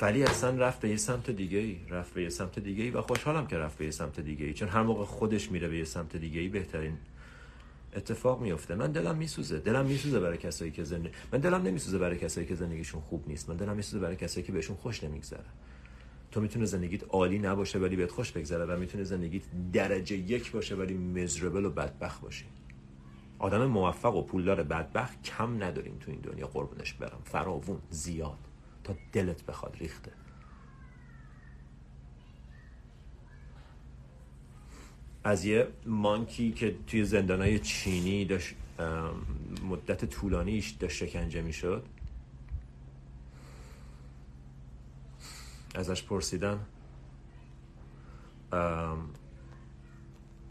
ولی اصلا رفت به یه سمت دیگه ای رفت به یه سمت دیگه ای و خوشحالم که رفت به یه سمت دیگه ای چون هر موقع خودش میره به یه سمت دیگه ای بهترین اتفاق میفته من دلم میسوزه. دلم میسوزه برای کسایی که زندگی من دلم نمیسوزه برای کسایی که زندگیشون خوب نیست. من دلم میسوزه برای کسایی که بهشون خوش نمیگذره. تو می‌تونه زندگیت عالی نباشه ولی بهت خوش بگذره و می‌تونه زندگیت درجه یک باشه ولی مزربل و بدبخت باشی. آدم موفق و پولدار بدبخت کم نداریم تو این دنیا. قربونش برم. فراوون زیاد. تا دلت بخواد ریخته. از یه مانکی که توی زندانای چینی داشت مدت طولانیش داشت شکنجه می‌شد. ازش پرسیدم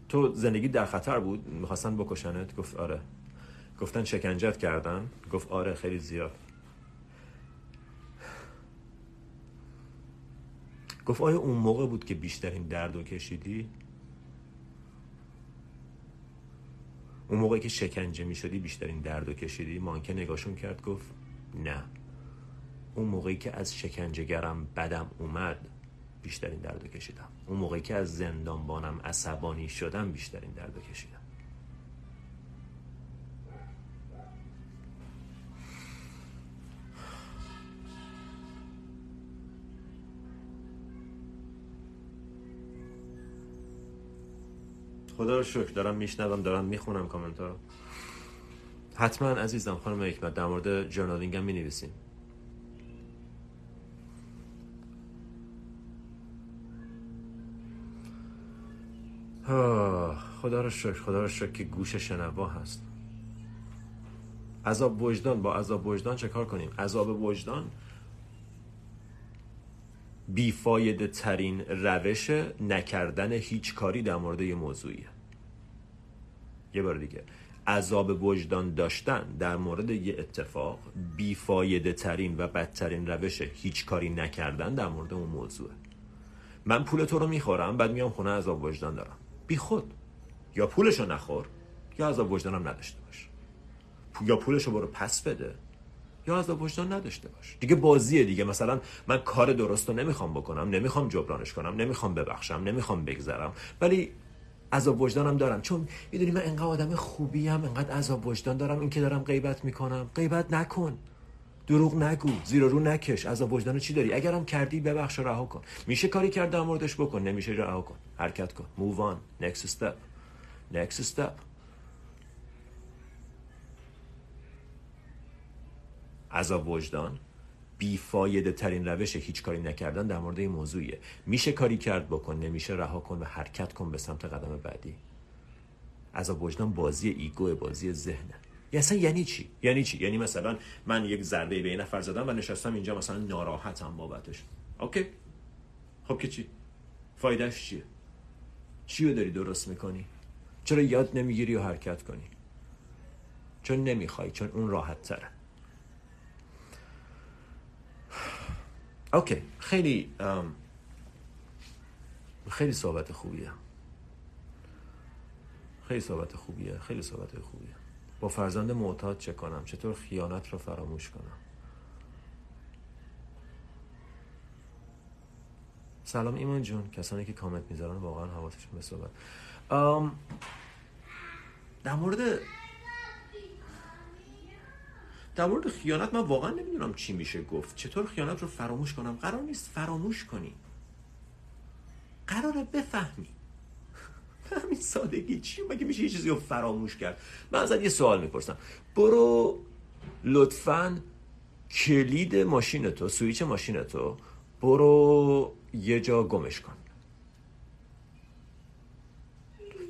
تو زندگی در خطر بود؟ می‌خواستن بکشنت؟ گفت آره. گفتن شکنجت کردن. گفت آره خیلی زیاد. گفت آیا اون موقع بود که بیشترین درد و کشیدی؟ اون موقعی که شکنجه می شدی بیشترین درد و کشیدی؟ مانکه نگاشون کرد گفت نه. اون موقعی که از شکنجهگرم بدم اومد بیشترین درد و کشیدم. اون موقعی که از زندانبانم عصبانی شدم بیشترین درد و کشیدم. خدا رو شکر دارم میشنوم دارم می‌خونم کامنت ها حتما عزیزم خانم حکمت در مورد جرنالینگ هم می‌نویسیم. خدا رو شکر خدا رو شکر که گوش شنوا هست. عذاب وجدان با عذاب وجدان چه کار کنیم؟ عذاب وجدان؟ بیفایده ترین روش نکردن هیچ کاری در مورد یه موضوعیه. یه بار دیگه. عذاب وجدان داشتن در مورد یه اتفاق بیفایده ترین و بدترین روش هیچ کاری نکردن در مورد اون موضوعه. من پول تو رو می‌خورم بعد میام خونه عذاب وجدان دارم. بی خود. یا پولشو نخور یا عذاب وجدانم نداشته باش. یا پولشو برو پس بده. یا از وجدان نداشته باش. دیگه بازیه دیگه. مثلا من کار درست رو نمی‌خوام بکنم نمی‌خوام جبرانش کنم نمی‌خوام ببخشم نمی‌خوام بگذرم. ولی عذاب وجدانم دارم. چون می‌دونی من انقدر آدم خوبی هم انقدر عذاب وجدان دارم. این که دارم غیبت می‌کنم. غیبت نکن. دروغ نگو. زیر رو نکش. عذاب وجدان چی داری؟ اگرم کردی ببخش و رها کن. میشه کاری کرد در موردش بکن؟ نمیشه رها کن. حرکت کن. Move on. Next step. Next step. عذاب وجدان. بیفایده ترین روش هیچ کاری نکردن در مورد این موضوعیه. میشه کاری کرد بکن نمیشه رها کن و حرکت کن به سمت قدم بعدی. عذاب وجدان بازی ego بازی ذهنه اصلا یعنی چی؟ یعنی چی؟ یعنی مثلا من یک ضربه به این نفر زدم و نشستم اینجا مثلا ناراحتم بابتش. OK. خب که چی؟ فایدهش چیه؟ چی رو داری درست می‌کنی؟ چرا یاد نمی‌گیری و حرکت کنی؟ چون نمی‌خوای چون اون راحت تره اوکی. خیلی خیلی صحبت خوبیه. خیلی صحبت خوبیه. خیلی صحبت خوبیه. با فرزند معتاد چه کنم. چطور خیانت رو فراموش کنم؟ سلام ایمان جون. کسانی که کامنت می‌ذارن واقعا حواسشون به صحبت. در مورد در مورد خیانت من واقعا نمی‌دونم چی میشه گفت. چطور خیانت رو فراموش کنم؟ قرار نیست فراموش کنی. قراره بفهمی. همین سادگی چی؟ مگه میشه یه چیزی رو فراموش کرد؟ من ازت یه سوال می‌پرسم. برو لطفا کلید ماشین تو سویچ ماشین تو برو یه جا گمش کن.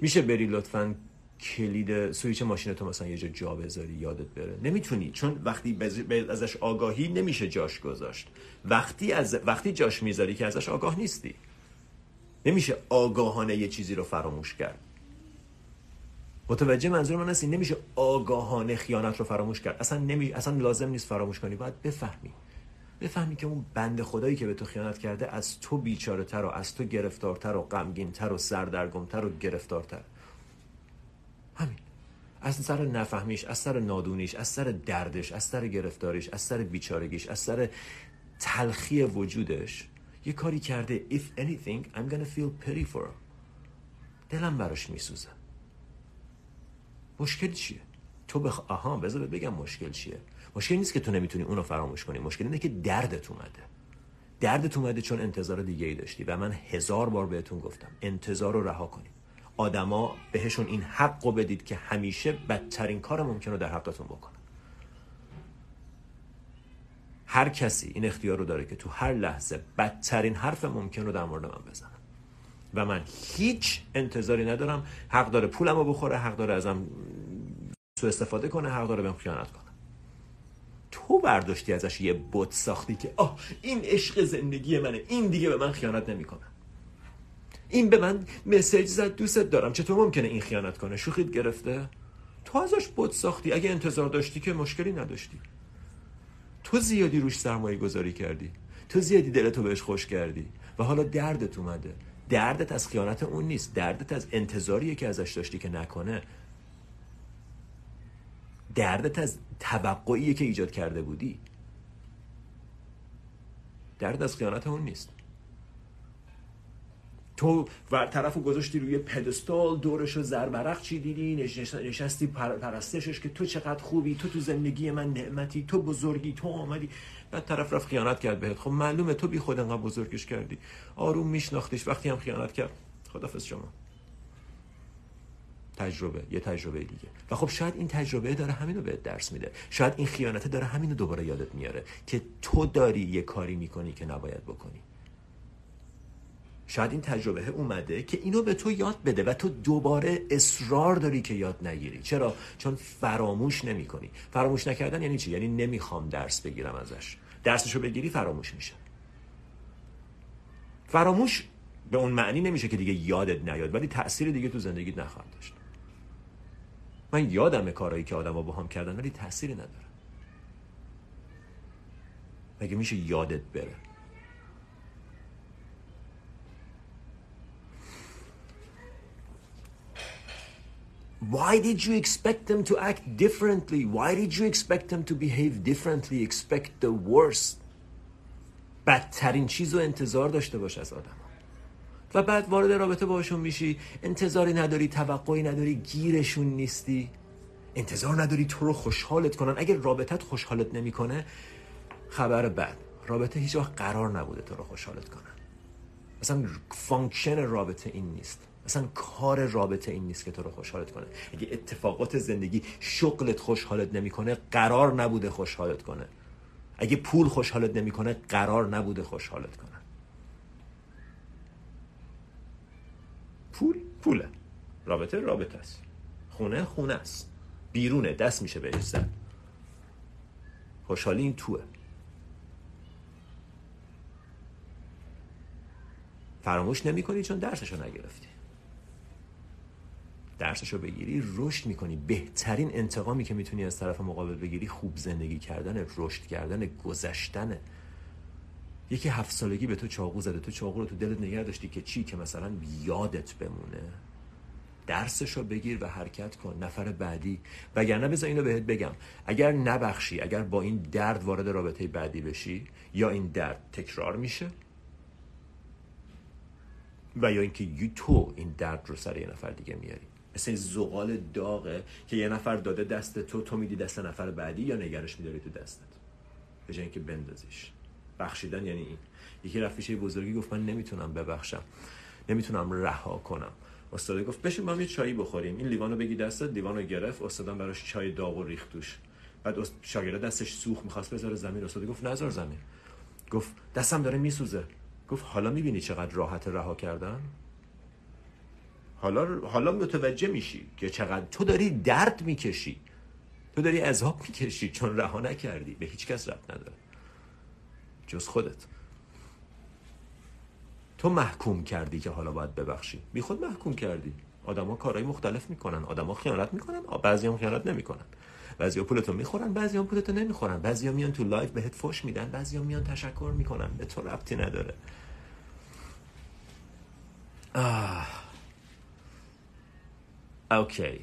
میشه بری لطفا کلید سویچ ماشین تو مثلا یه جا جا بذاری یادت بره. نمی‌تونی چون وقتی ازش آگاهی نمیشه جاش گذاشت. وقتی از وقتی جاش می‌ذاری که ازش آگاه نیستی. نمیشه آگاهانه یه چیزی رو فراموش کرد. متوجه منظور من هستی؟ نمیشه آگاهانه خیانت رو فراموش کرد. اصلا نمی... اصلا لازم نیست فراموش کنی. باید بفهمی. بفهمی که اون بند خدایی که به تو خیانت کرده از تو بیچاره تر و از تو گرفتارتر و غمگینتر و سردرگمتر و گرفتارتر. همین. از سر نفهمیش از سر نادونیش از سر دردش از سر گرفتاریش از سر بیچارگیش از سر تلخی وجودش یه کاری کرده. If anything I'm gonna feel pity for him دلم براش میسوزه. مشکل چیه؟ تو بخ... آها بذار بگم مشکل چیه. مشکل نیست که تو نمی‌تونی اونو فراموش کنی. مشکل اینه که دردت اومده. دردت اومده چون انتظار دیگه ای داشتی و من هزار بار بهتون گفتم انتظار رو رها کنید. آدما بهشون این حق رو بدید که همیشه بدترین کار ممکن رو در حقتون بکنن. هر کسی این اختیار رو داره که تو هر لحظه بدترین حرف ممکن رو در مورد من بزنه. و من هیچ انتظاری ندارم حق داره پولم رو بخوره حق داره ازم سو استفاده کنه حق داره بهم خیانت کنه. تو برداشتی ازش یه بت ساختی که آه این عشق زندگی منه این دیگه به من خیانت نمی‌کنه. این به من مسیج زد دوستت دارم. چطور ممکنه این خیانت کنه؟ شوخیت گرفته؟ تو ازش بت ساختی. اگه انتظار داشتی که مشکلی نداشتی. تو زیادی روش سرمایه گذاری کردی. تو زیادی دلتو بهش خوش کردی. و حالا دردت اومده. دردت از خیانت اون نیست. دردت از انتظاریه که ازش داشتی که نکنه. دردت از توقعیه که ایجاد کرده بودی. درد از خیانت اون نیست. تو و طرف گذاشتی روی پدستال دورش رو زربرق دیدی نشستی پرستشش که تو چقدر خوبی تو تو زندگی من نعمتی تو بزرگی تو آمدی. بعد طرف رفت خیانت کرد بهت. خب معلومه تو بی خود انقدر بزرگش کردی. آروم میشناختش وقتی هم خیانت کرد. خدافز شما. تجربه. یه تجربه دیگه. و خب شاید این تجربه داره همینو بهت درس میده. شاید این خیانته داره همینو دوباره یادت میاره که تو داری یه کاری می‌کنی که نباید بکنی. شاید این تجربه اومده که اینو به تو یاد بده و تو دوباره اصرار داری که یاد نگیری. چرا؟ چون فراموش نمی کنی فراموش نکردن یعنی چی؟ یعنی نمی‌خوام درس بگیرم ازش. درسشو بگیری فراموش میشه. فراموش به اون معنی نمیشه که دیگه یادت نیاد ولی تاثیر دیگه تو زندگیت نخواهد داشت. من یادم کارهایی که آدما با هم کردن ولی تأثیری نداره مگه میشه یادت بره؟ Why did you expect them to act differently? Why did you expect them to behave differently? Expect the worst. بدترین چیز رو انتظار داشته باش از آدم و بعد وارد رابطه باشون میشی. انتظاری نداری توقعی نداری گیرشون نیستی. انتظار نداری تو رو خوشحالت کنن. اگر رابطت خوشحالت نمی‌کنه خبر بد. رابطه هیچ وقت قرار نبوده تو رو خوشحالت کنن. اصلا function رابطه این نیست. اصلا کار رابطه این نیست که تو رو خوشحالت کنه. اگه اتفاقات زندگی شغلت خوشحالت نمی‌کنه قرار نبوده خوشحالت کنه. اگه پول خوشحالت نمی‌کنه قرار نبوده خوشحالت کنه. پول پوله. رابطه رابطه است. خونه خونه است. بیرونه دست میشه بهش زد. خوشحالی این توه. فراموش نمی چون درسشو نگرفتی. درسشو بگیری رشد می‌کنی. بهترین انتقامی که می‌تونی از طرف مقابل بگیری خوب زندگی کردن رشد کردن گذشتن. یکی هفت سالگی به تو چاقو زده. تو چاقو رو تو دلت نگه داشتی که چی؟ که مثلا یادت بمونه. درسشو بگیر و حرکت کن. نفر بعدی. وگرنه بذار اینو بهت بگم. اگر نبخشی اگر با این درد وارد رابطه بعدی بشی یا این درد تکرار میشه و یا اینکه تو این درد رو سر یه نفر دیگه میاری. مثل زغال داغه که یه نفر داده دست تو تو میدی دست نفر بعدی یا نگرش میداری تو دستت؟ به جای اینکه بندازیش. بخشیدن یعنی این. یکی رفیشه بزرگی گفت من نمی‌تونم ببخشم. نمی‌تونم رها کنم. استاد گفت بشین با هم یه چایی بخوریم. این لیوانو بگی دستت لیوانو گرفت. استادم براش چای داغ و ریخت توش. بعد شاگرد دستش سوخت می‌خواست بذاره زمین. استاد گفت نذار زمین. گفت دستم داره میسوزه. گفت حالا می‌بینی چقدر راحت رها کردن؟ حالا حالا متوجه میشی که چقدر تو داری درد می‌کشی. تو داری عذاب می‌کشی. چون رها نکردی. به هیچ کس ربط نداره. جز خودت. تو محکوم کردی که حالا باید ببخشی. بی خود محکوم کردی. آدما کارهای مختلف می‌کنن. آدما خیانت می‌کنن. بعضی هم خیانت نمی‌کنن. بعضی ها پولتو می‌خورن. بعضی هم پولتو نمی‌خورن. بعضی ها میان تو لایو بهت فوش میدن. بعضی ها میان تشکر می‌کنن. به تو ربطی نداره. آه. OK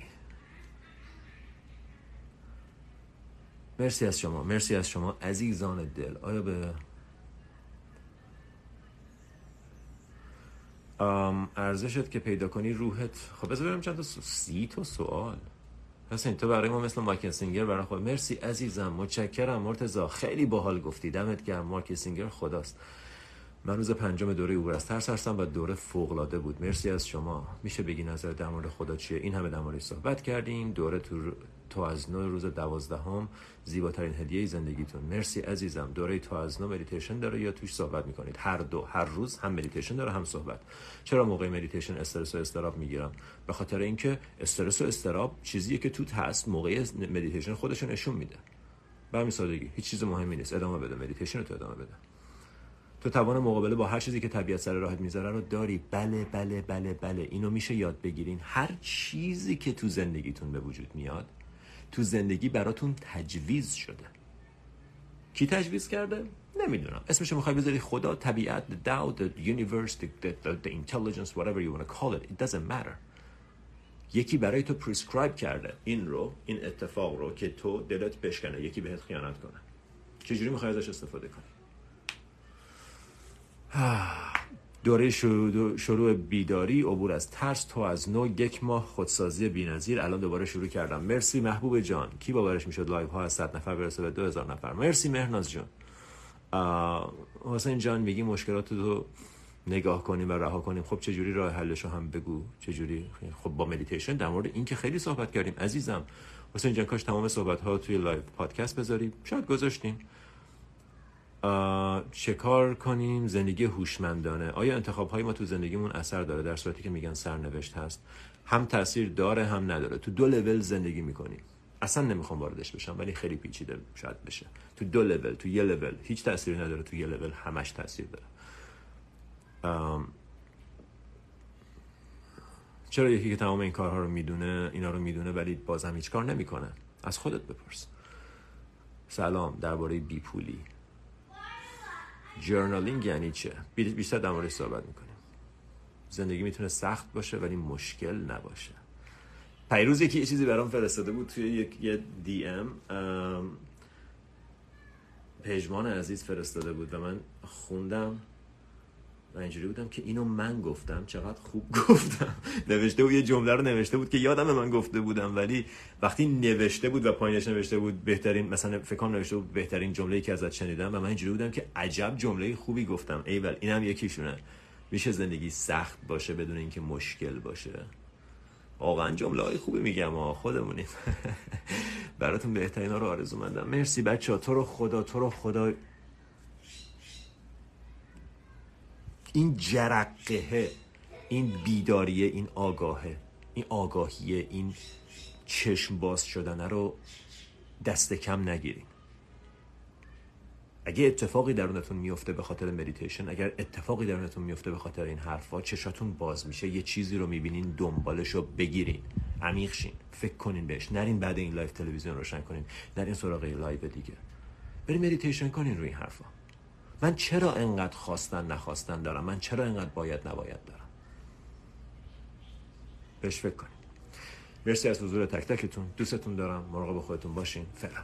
مرسی از شما مرسی از شما عزیزان دل. آیا به ارزشت که پیدا کنی روحت. خب بذار بریم چند تا سی تا سوال. حسین تو برای ما مثل مایکل سینگر برای خود مرسی عزیزم متشکرم مرتضی خیلی باحال گفتی. دمت گرم مایکل سینگر خداست. من روز پنجم دوره عبور از ترس هستم و دوره فوق العاده بود. مرسی از شما. میشه بگی نظرت در مورد خدا چیه؟ این همه در صحبت کردیم. دوره تو تو از نو روز دوازدهم. زیباترین هدیه زندگیتون. مرسی عزیزم. دوره تو از نو مدیتیشن داره یا توش صحبت می‌کنید؟ هر دو هر روز هم مدیتیشن داره هم صحبت. چرا موقع مدیتیشن استرس و اضطراب می‌گیرم؟ به خاطر اینکه استرس و اضطراب چیزیه که تو هست موقع مدیتیشن خودشو نشون میده. به همین سادگی. هیچ چیز مهمی نیست. ادامه بده. مدیتیشن رو تو ادامه بده. تو توان مقابله با هر چیزی که طبیعت سر راهت می‌ذاره رو داری. بله بله بله بله. اینو میشه یاد بگیرین. هر چیزی که تو زندگیتون به وجود میاد تو زندگی براتون تجویز شده. کی تجویز کرده؟ نمی‌دونم. اسمش می‌خوای بذاری خدا طبیعت the Tao the universe the, the, the, intelligence whatever you want to call it. It doesn't matter. یکی برای تو prescribe کرده این رو این اتفاق رو که تو دلت بشکنه یکی بهت خیانت کنه. چجوری می‌خوای ازش استفاده کنی؟ دوره شروع بیداری عبور از ترس تو از نو یک ماه خودسازی بی‌نظیر. الان دوباره شروع کردم. مرسی محبوب جان. کی باورش می‌شد لایو ها از 100 نفر برسه به 2000 نفر؟ مرسی مهناز جان حسین جان میگی مشکلات تو نگاه کنیم و رها کنیم. خب چه جوری راه حلش رو هم بگو؟ چه جوری؟ خب با مدیتیشن در مورد این که خیلی صحبت کردیم. عزیزم حسین جان کاش تمام صحبت ها توی لایو پادکست بذاریم. شاید گذاشتیم چه کار کنیم؟ زندگی هوشمندانه. آیا انتخاب های ما تو زندگیمون اثر داره؟ در صورتی که میگن سرنوشت هست. هم تاثیر داره هم نداره. تو دو لول زندگی می‌کنیم. اصلا نمی‌خوام واردش بشم ولی خیلی پیچیده شاید بشه. تو دو لول تو یه لول. هیچ تاثیری نداره تو یه لول همش تاثیر داره. چرا یکی که تمام این کارها رو می‌دونه اینا رو می‌دونه ولی بازم هیچ کار نمی‌کنه؟ از خودت بپرس. سلام درباره بیپولی. جرنالینگ یعنی چه؟ بیشتر در مورد صحبت می‌کنیم. زندگی می‌تونه سخت باشه ولی مشکل نباشه. پیروز یکی یه چیزی برام فرستاده بود توی یک یه دی ام پژمان عزیز فرستاده بود و من خوندم. و اینجوری بودم که اینو من گفتم چقدر خوب گفتم. نوشته بود یه جمله رو نوشته بود که یادم من گفته بودم ولی وقتی نوشته بود و پایینش نوشته بود بهترین مثلا فکر کنم نوشته بود بهترین جمله‌ای که ازت شنیدم و من اینجوری بودم که عجب جمله خوبی گفتم. ایول اینم یکیشونه. میشه زندگی سخت باشه بدون اینکه مشکل باشه؟ واقعا جمله های خوبی میگم ها خودمونیم. براتون بهترین ها رو آرزو مندم. مرسی بچه ها تو رو خدا تو رو خدا این جرقه این بیداریه این آگاهه این آگاهیه این چشم باز شدنه رو دست کم نگیریم اگه اتفاقی درونتون میفته به خاطر مدیتیشن اگر اتفاقی درونتون میفته به خاطر این حرفا چشاتون باز میشه یه چیزی رو می‌بینین دنبالش رو بگیرین عمیق شین فکر کنین بهش. نرین بعد این live تلویزیون روشن کنین نرین سراغ live دیگه. برین مدیتیشن کنین روی این حرفا. من چرا انقدر خواستن نخواستن دارم؟ من چرا انقدر باید نباید دارم؟ بهش فکر کنین مرسی از حضور تک تکتون. دوستتون دارم. مراقب خودتون باشین. فعلا.